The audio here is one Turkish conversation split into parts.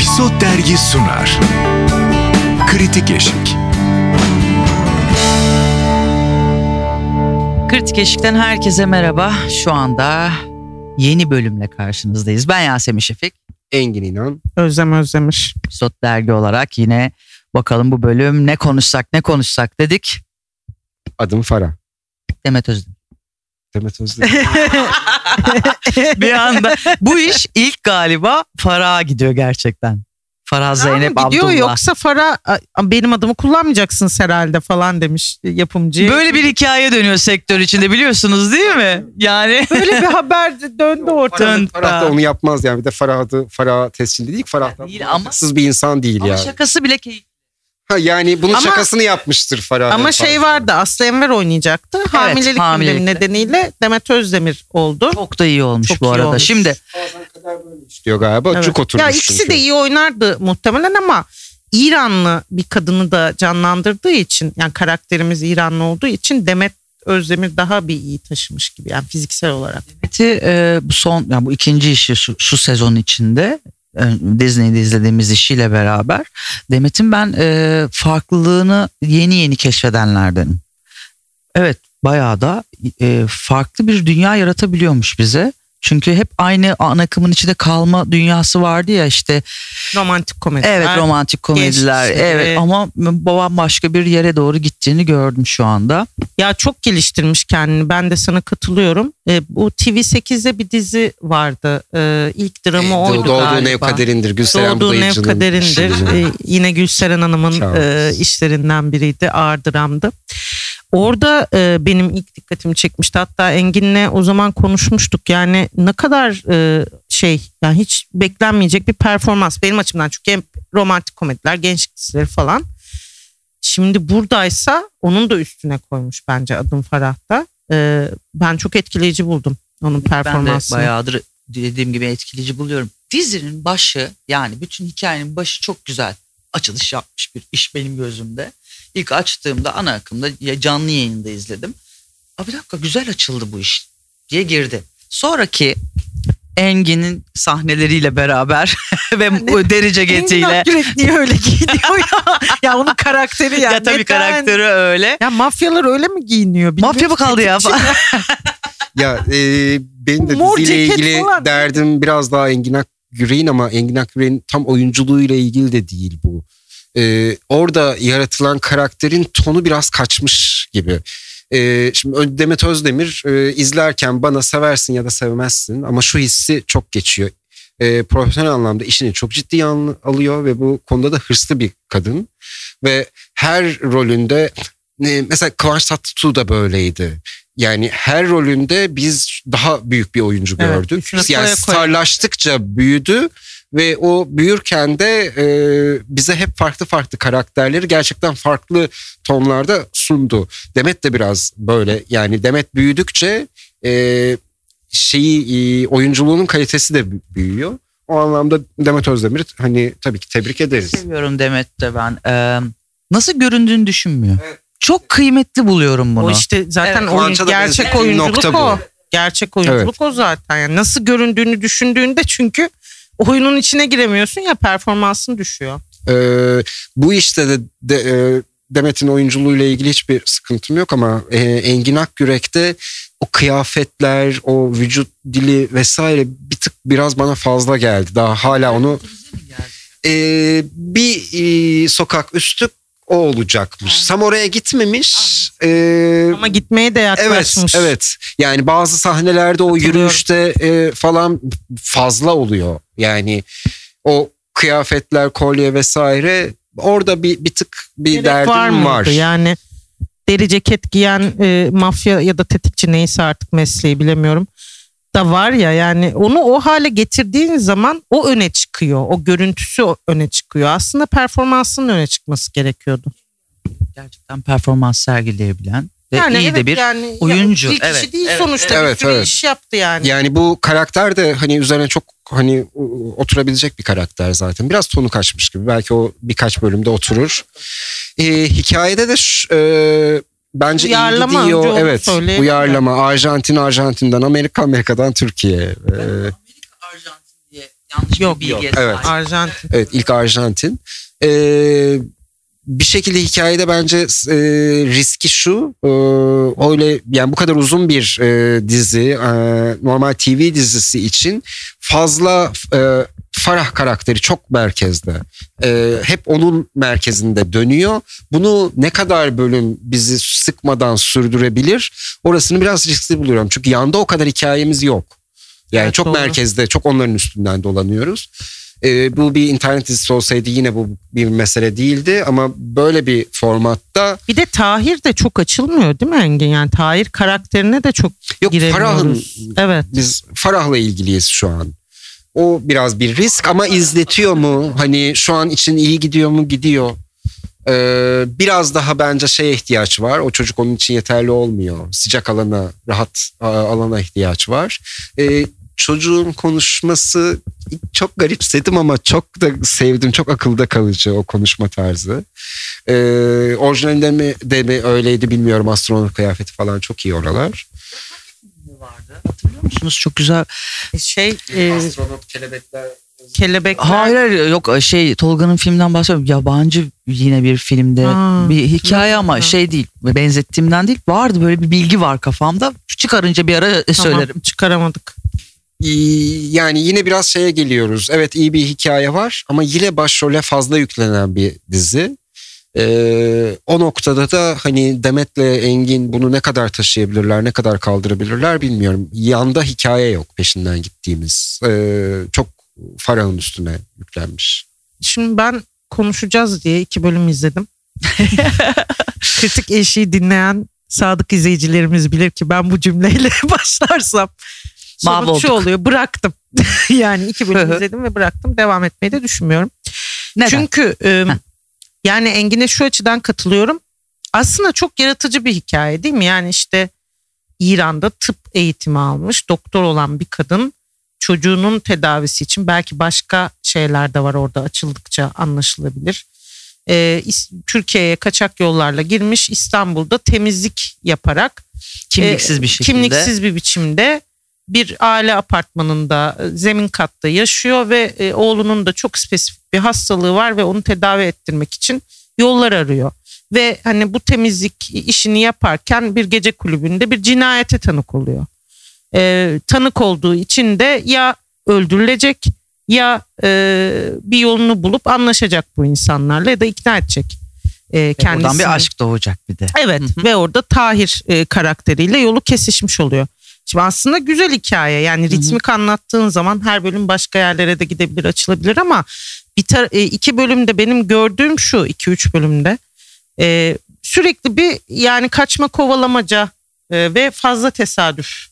Episod Dergi sunar. Kritik Eşik. Kritik Eşik'ten herkese merhaba. Şu anda yeni bölümle karşınızdayız. Ben Yasemin Şefik. Engin İnan. Özlem özlemiş. Episod Dergi olarak yine bakalım bu bölüm ne konuşsak ne konuşsak dedik. Adım Farah. Demet Özdemir. Demet Özdemir. Bir anda bu iş ilk galiba Farah'a gidiyor gerçekten. Farah Zeynep Tamam, gidiyor Abdullah. yoksa Farah "A- benim adımı kullanmayacaksınız herhalde falan demiş yapımcı. Böyle bir hikaye dönüyor sektör içinde biliyorsunuz değil mi? Yani böyle bir haber döndü ortalıkta. Dön- Farah da onu yapmaz yani. Bir de Farah adı Farah tescilli değil. Farah da Değil ama- haksız bir insan değil ama yani. şakası bile keyif. Ha, yani bunun Ama- şakasını yapmıştır Farah. Ama şey vardı Aslı Enver oynayacaktı. Hamilelik hamilelikte. gündemi nedeniyle Demet Özdemir oldu. Çok da iyi olmuş Çok bu iyi arada. olmuş. Şimdi İstiyor galiba. Evet. Cuk oturmuş Ya ikisi çünkü. de iyi oynardı muhtemelen ama İranlı bir kadını da canlandırdığı için yani karakterimiz İranlı olduğu için Demet Özdemir daha bir iyi taşımış gibi yani fiziksel olarak. Demet'i e, bu son yani bu ikinci işi şu, şu sezon içinde Disney'de izlediğimiz işiyle beraber Demet'in ben e, farklılığını yeni yeni keşfedenlerdenim. Evet bayağı da e, farklı bir dünya yaratabiliyormuş bize. Çünkü hep aynı ana akımın içinde kalma dünyası vardı ya işte Romantik komedi. evet romantik komediler gençleri. evet ama babam başka bir yere doğru gittiğini gördüm şu anda. Ya çok geliştirmiş kendini. Ben de sana katılıyorum. E, bu TV8'de bir dizi vardı. E, ilk dramı E, oydu Doğduğun galiba. ev kaderindir. Gülseren Doğduğun ev Budayıcı'nın kaderindir. E, yine Gülseren Hanım'ın e, işlerinden biriydi. Ağır dramdı. Orada e, benim ilk dikkatimi çekmişti. Hatta Engin'le o zaman konuşmuştuk. Yani ne kadar e, şey yani hiç beklenmeyecek bir performans benim açımdan. Çünkü hem romantik komediler, gençlik dizileri falan. Şimdi buradaysa onun da üstüne koymuş bence adım Farah'ta. E, ben çok etkileyici buldum onun Ben de performansını. bayağıdır dediğim gibi etkileyici buluyorum. Dizinin başı yani bütün hikayenin başı çok güzel açılış yapmış bir iş benim gözümde. İlk açtığımda ana akımda ya canlı yayında izledim. Aa, bir dakika güzel açıldı bu iş diye girdi. Sonraki Engin'in sahneleriyle beraber ve ceketiyle. Engin Akyürek niye öyle giyiniyor ya? ya onun karakteri yani. Ya tabii Neden? karakteri öyle. Ya mafyalar öyle mi giyiniyor? Bilmiyorum. Mafya mı kaldı ya? Ya e, benim de Mor diziyle ilgili falan. derdim biraz daha Engin Akgürek'in ama Engin Akgürek'in tam oyunculuğuyla ilgili de değil bu. E, orada yaratılan karakterin tonu biraz kaçmış gibi. E, şimdi Demet Özdemir e, izlerken bana seversin ya da sevmezsin ama şu hissi çok geçiyor. E, profesyonel anlamda işini çok ciddiye al- alıyor ve bu konuda da hırslı bir kadın. Ve her rolünde e, mesela Kıvanç Tatlıtuğ da böyleydi. Yani her rolünde biz daha büyük bir oyuncu Evet, gördük. yani starlaştıkça büyüdü ve o büyürken de e, bize hep farklı farklı karakterleri gerçekten farklı tonlarda sundu. Demet de biraz böyle yani Demet büyüdükçe e, şeyi e, oyunculuğunun kalitesi de bü- büyüyor. O anlamda Demet Özdemir hani tabii ki tebrik ederiz. Seviyorum Demet de ben. Ee, nasıl göründüğünü düşünmüyor. Çok kıymetli buluyorum bunu. O işte zaten Evet, oyun, gerçek oyunculuk nokta bu. o. Gerçek oyunculuk o zaten. Yani nasıl göründüğünü düşündüğünde çünkü oyunun içine giremiyorsun ya performansın düşüyor. Ee, bu işte de, de e, Demet'in oyunculuğuyla ilgili hiçbir sıkıntım yok ama e, Engin Akgürek'te o kıyafetler, o vücut dili vesaire bir tık biraz bana fazla geldi. Daha hala onu e, bir e, sokak üstü o olacakmış. Tam oraya gitmemiş. E, Ama gitmeye de Evet, yaklaşmış. evet. Yani bazı sahnelerde o yürüyüşte e, falan fazla oluyor. Yani o kıyafetler, kolye vesaire orada bir bir tık bir Gerek derdim var var. mıydı? Yani deri ceket giyen e, mafya ya da tetikçi neyse artık mesleği bilemiyorum da var ya yani onu o hale getirdiğin zaman o öne çıkıyor. O görüntüsü öne çıkıyor. Aslında performansının öne çıkması gerekiyordu. Gerçekten performans sergileyebilen ve yani iyi evet de bir yani oyuncu. Ya, bir kişi Evet, değil evet, sonuçta evet, bir sürü evet. iş yaptı yani. Yani bu karakter de hani üzerine çok hani o- oturabilecek bir karakter zaten. Biraz tonu kaçmış gibi. Belki o birkaç bölümde oturur. Ee, hikayede de şu- e, bence Uyarlama, iyi gidiyor. Evet uyarlama. Arjantin Arjantin'den Amerika Amerika'dan Türkiye. Ee, Amerika Arjantin diye Yanlış Yok, bir yok. bilgiye Evet. sahip. Arjantin. Evet ilk Arjantin. Ee, bir şekilde hikayede bence e, riski şu e, öyle yani bu kadar uzun bir e, dizi e, normal TV dizisi için fazla e, Farah karakteri çok merkezde. E, hep onun merkezinde dönüyor. Bunu ne kadar bölüm bizi sıkmadan sürdürebilir orasını biraz riskli buluyorum. Çünkü yanda o kadar hikayemiz yok. Yani Evet, çok doğru. merkezde çok onların üstünden dolanıyoruz. Ee, bu bir internet dizisi olsaydı yine bu bir mesele değildi ama böyle bir formatta Bir de Tahir de çok açılmıyor değil mi Engin? Yani Tahir karakterine de çok yok Farah'ın giremiyoruz. Evet. biz Farah'la ilgiliyiz şu an. O biraz bir risk ama izletiyor mu? Hani şu an için iyi gidiyor mu? Gidiyor. Ee, biraz daha bence şeye ihtiyaç var. O çocuk onun için yeterli olmuyor. Sıcak alana, rahat alana ihtiyaç var. Ee, çocuğun konuşması çok garipsedim ama çok da sevdim. Çok akılda kalıcı o konuşma tarzı. Ee, orijinalinde mi, de mi öyleydi bilmiyorum. Astronot kıyafeti falan çok iyi oralar. vardı. Musunuz? Çok güzel. Şey e, Astronot kelebekler kelebekler. Hayır hayır yok şey Tolga'nın filmden bahsediyorum. Yabancı yine bir filmde Ha, bir hikaye ama ha. şey değil. Benzettiğimden değil. Vardı böyle bir bilgi var kafamda. Çıkarınca bir ara Tamam, söylerim. çıkaramadık. İyi- yani yine biraz şeye geliyoruz. Evet iyi bir hikaye var ama yine başrole fazla yüklenen bir dizi. Ee, o noktada da hani Demet'le Engin bunu ne kadar taşıyabilirler, ne kadar kaldırabilirler bilmiyorum. Yanda hikaye yok peşinden gittiğimiz. Ee, çok Farah'ın üstüne yüklenmiş. Şimdi ben konuşacağız diye iki bölüm izledim. Kritik eşiği dinleyen sadık izleyicilerimiz bilir ki ben bu cümleyle başlarsam sonuç şu oluyor bıraktım. yani iki bölüm izledim ve bıraktım. Devam etmeyi de düşünmüyorum. Neden? Çünkü e, yani Engin'e şu açıdan katılıyorum. Aslında çok yaratıcı bir hikaye değil mi? Yani işte İran'da tıp eğitimi almış doktor olan bir kadın çocuğunun tedavisi için belki başka şeyler de var orada açıldıkça anlaşılabilir. Ee, Türkiye'ye kaçak yollarla girmiş İstanbul'da temizlik yaparak kimliksiz e, bir şekilde. kimliksiz bir biçimde bir aile apartmanında e, zemin katta yaşıyor ve e, oğlunun da çok spesifik bir hastalığı var ve onu tedavi ettirmek için yollar arıyor. Ve hani bu temizlik işini yaparken bir gece kulübünde bir cinayete tanık oluyor. E, tanık olduğu için de ya öldürülecek ya e, bir yolunu bulup anlaşacak bu insanlarla ya da ikna edecek e, Ve Buradan kendisini. bir aşk doğacak bir de. Evet Hı hı. ve orada Tahir e, karakteriyle yolu kesişmiş oluyor. Şimdi aslında güzel hikaye. Yani ritmik anlattığın zaman her bölüm başka yerlere de gidebilir açılabilir ama bir tar- e, iki bölümde benim gördüğüm şu iki üç bölümde e, sürekli bir yani kaçma kovalamaca e, ve fazla tesadüf.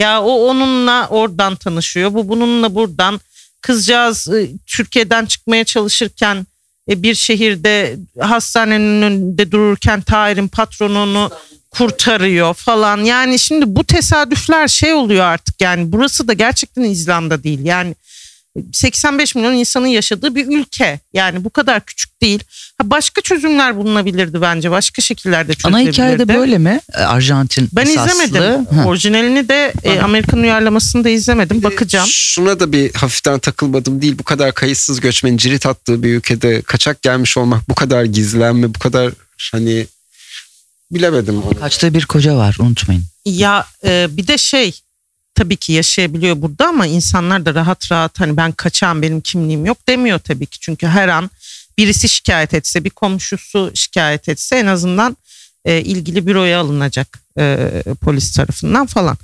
Ya o onunla oradan tanışıyor bu bununla buradan. Kızcağız e, Türkiye'den çıkmaya çalışırken e, bir şehirde hastanenin önünde dururken Tahir'in patronunu kurtarıyor falan. Yani şimdi bu tesadüfler şey oluyor artık yani burası da gerçekten İzlanda değil. Yani 85 milyon insanın yaşadığı bir ülke. Yani bu kadar küçük değil. Ha başka çözümler bulunabilirdi bence. Başka şekillerde Ana çözülebilirdi. hikayede böyle mi? E, Arjantin Ben esaslı. izlemedim. Ha. Orijinalini de e, Amerikan uyarlamasını da izlemedim. Bakacağım. Şuna da bir hafiften takılmadım değil. Bu kadar kayıtsız göçmenin cirit attığı bir ülkede kaçak gelmiş olmak bu kadar gizlenme bu kadar hani bilemedim onu. Kaçtığı bir koca var unutmayın. Ya e, bir de şey tabii ki yaşayabiliyor burada ama insanlar da rahat rahat hani ben kaçağım benim kimliğim yok demiyor tabii ki. Çünkü her an birisi şikayet etse bir komşusu şikayet etse en azından e, ilgili büroya alınacak e, polis tarafından falan.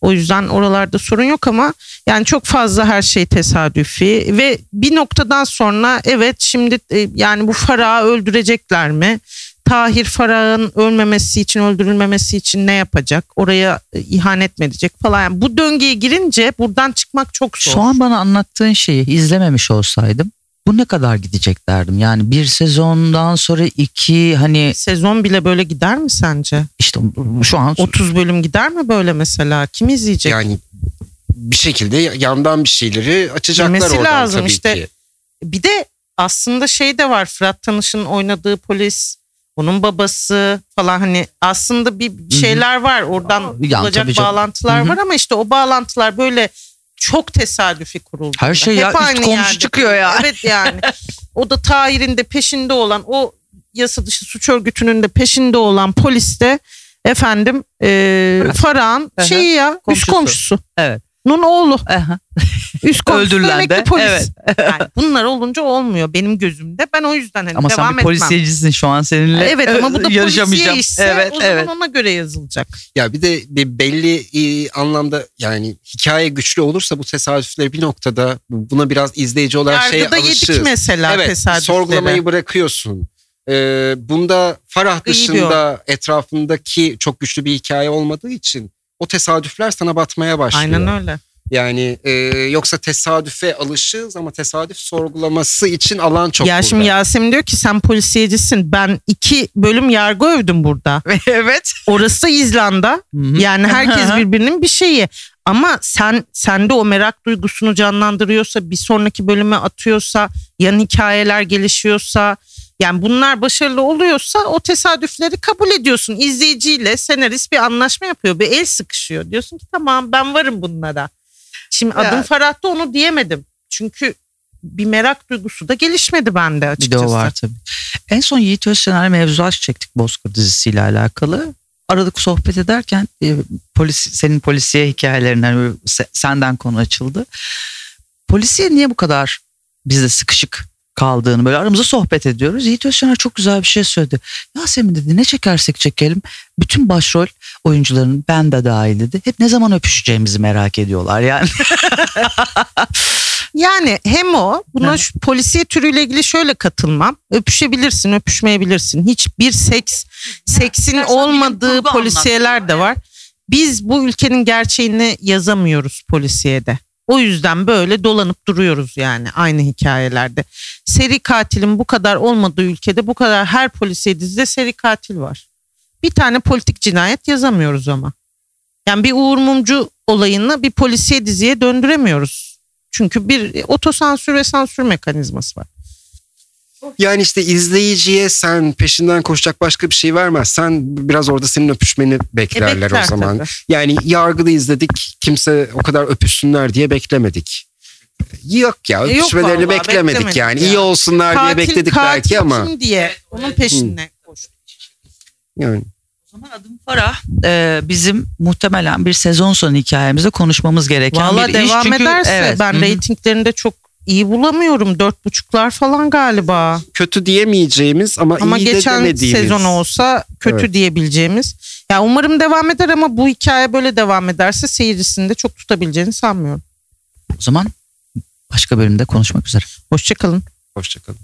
O yüzden oralarda sorun yok ama yani çok fazla her şey tesadüfi ve bir noktadan sonra evet şimdi e, yani bu Farah'ı öldürecekler mi? Tahir Farah'ın ölmemesi için öldürülmemesi için ne yapacak? Oraya e, ihanet mi edecek falan. Yani bu döngüye girince buradan çıkmak çok zor. Şu an bana anlattığın şeyi izlememiş olsaydım bu ne kadar gidecek derdim. Yani bir sezondan sonra iki hani Sezon bile böyle gider mi sence? işte şu an 30 bölüm gider mi böyle mesela? Kim izleyecek? Yani bir şekilde yandan bir şeyleri açacaklar Bilmesi oradan lazım tabii işte. ki. Bir de aslında şey de var Fırat Tanış'ın oynadığı polis, onun babası falan hani aslında bir şeyler var oradan Yani olacak bağlantılar Hı hı. var ama işte o bağlantılar böyle çok tesadüfi kuruldu. Her şey ya, üst komşu çıkıyor ya. Evet yani. O da Tahir'in de peşinde olan o yasa dışı suç örgütünün de peşinde olan polis de efendim e, Farah'ın şeyi ya üst Komşusu. komşusu. Evet. Nun oğlu. Üst komşusu Öldürülen emekli de, polis. evet. Yani bunlar olunca olmuyor benim gözümde. Ben o yüzden hani Ama devam sen bir etmem. polisiyecisin şu an seninle. Evet ama bu da polisiye yarışamayacağım. işse evet, o zaman evet. ona göre yazılacak. Ya bir de bir belli e, anlamda yani hikaye güçlü olursa bu tesadüfleri bir noktada buna biraz izleyici olarak şeye Yargıda alışırız. yedik mesela evet, tesadüflere. sorgulamayı bırakıyorsun. Ee, bunda Farah İyi dışında etrafındaki çok güçlü bir hikaye olmadığı için o tesadüfler sana batmaya başlıyor. Aynen öyle. Yani e, yoksa tesadüfe alışığız ama tesadüf sorgulaması için alan çok ya burada. şimdi Yasemin diyor ki sen polisiyecisin. Ben iki bölüm yargı övdüm burada. evet. Orası İzlanda. Yani herkes birbirinin bir şeyi. Ama sen sende o merak duygusunu canlandırıyorsa, bir sonraki bölüme atıyorsa, yan hikayeler gelişiyorsa, yani bunlar başarılı oluyorsa o tesadüfleri kabul ediyorsun. İzleyiciyle senarist bir anlaşma yapıyor, bir el sıkışıyor. Diyorsun ki tamam ben varım bunlara. Şimdi Ya. adım Farah'ta onu diyemedim. Çünkü bir merak duygusu da gelişmedi bende Bir de açıkçası. o var tabii. En son Yiğit Özşener mevzuat çektik Bozkır dizisiyle alakalı. Aradık sohbet ederken e, polis senin polisiye hikayelerinden senden konu açıldı. Polisiye niye bu kadar bizde sıkışık kaldığını böyle aramızda sohbet ediyoruz. Yiğit Özşener çok güzel bir şey söyledi. Yasemin dedi ne çekersek çekelim bütün başrol oyuncuların ben de dahil dedi. Hep ne zaman öpüşeceğimizi merak ediyorlar yani. Yani hem o buna Evet. şu polisiye türüyle ilgili şöyle katılmam. Öpüşebilirsin, öpüşmeyebilirsin. Hiçbir seks, seksin olmadığı polisiyeler de var. Biz bu ülkenin gerçeğini yazamıyoruz polisiyede. O yüzden böyle dolanıp duruyoruz yani aynı hikayelerde. Seri katilin bu kadar olmadığı ülkede bu kadar her polisiye dizide seri katil var. Bir tane politik cinayet yazamıyoruz ama. Yani bir Uğur Mumcu olayını bir polisiye diziye döndüremiyoruz. Çünkü bir otosansür ve sansür mekanizması var. Yani işte izleyiciye sen peşinden koşacak başka bir şey vermezsen biraz orada senin öpüşmeni beklerler bekler o zaman. tabii. Yani yargıda izledik kimse o kadar öpüşsünler diye beklemedik. Yok ya E yok öpüşmelerini vallahi, beklemedik beklemedik yani. ya. iyi olsunlar diye bekledik belki ama. kim diye onun peşinde koştu. Yani O zaman adım Farah. Ee, bizim muhtemelen bir sezon sonu hikayemizde konuşmamız gereken Valla bir iş. devam Çünkü, ederse evet, ben hı hı. reytinglerinde çok iyi bulamıyorum. Dört buçuklar falan galiba. kötü diyemeyeceğimiz ama, Ama iyi de geçen demediğimiz. sezon olsa kötü Evet. diyebileceğimiz. Ya umarım devam eder ama bu hikaye böyle devam ederse seyircisini de çok tutabileceğini sanmıyorum. O zaman başka bölümde konuşmak üzere. Hoşçakalın. Hoşçakalın.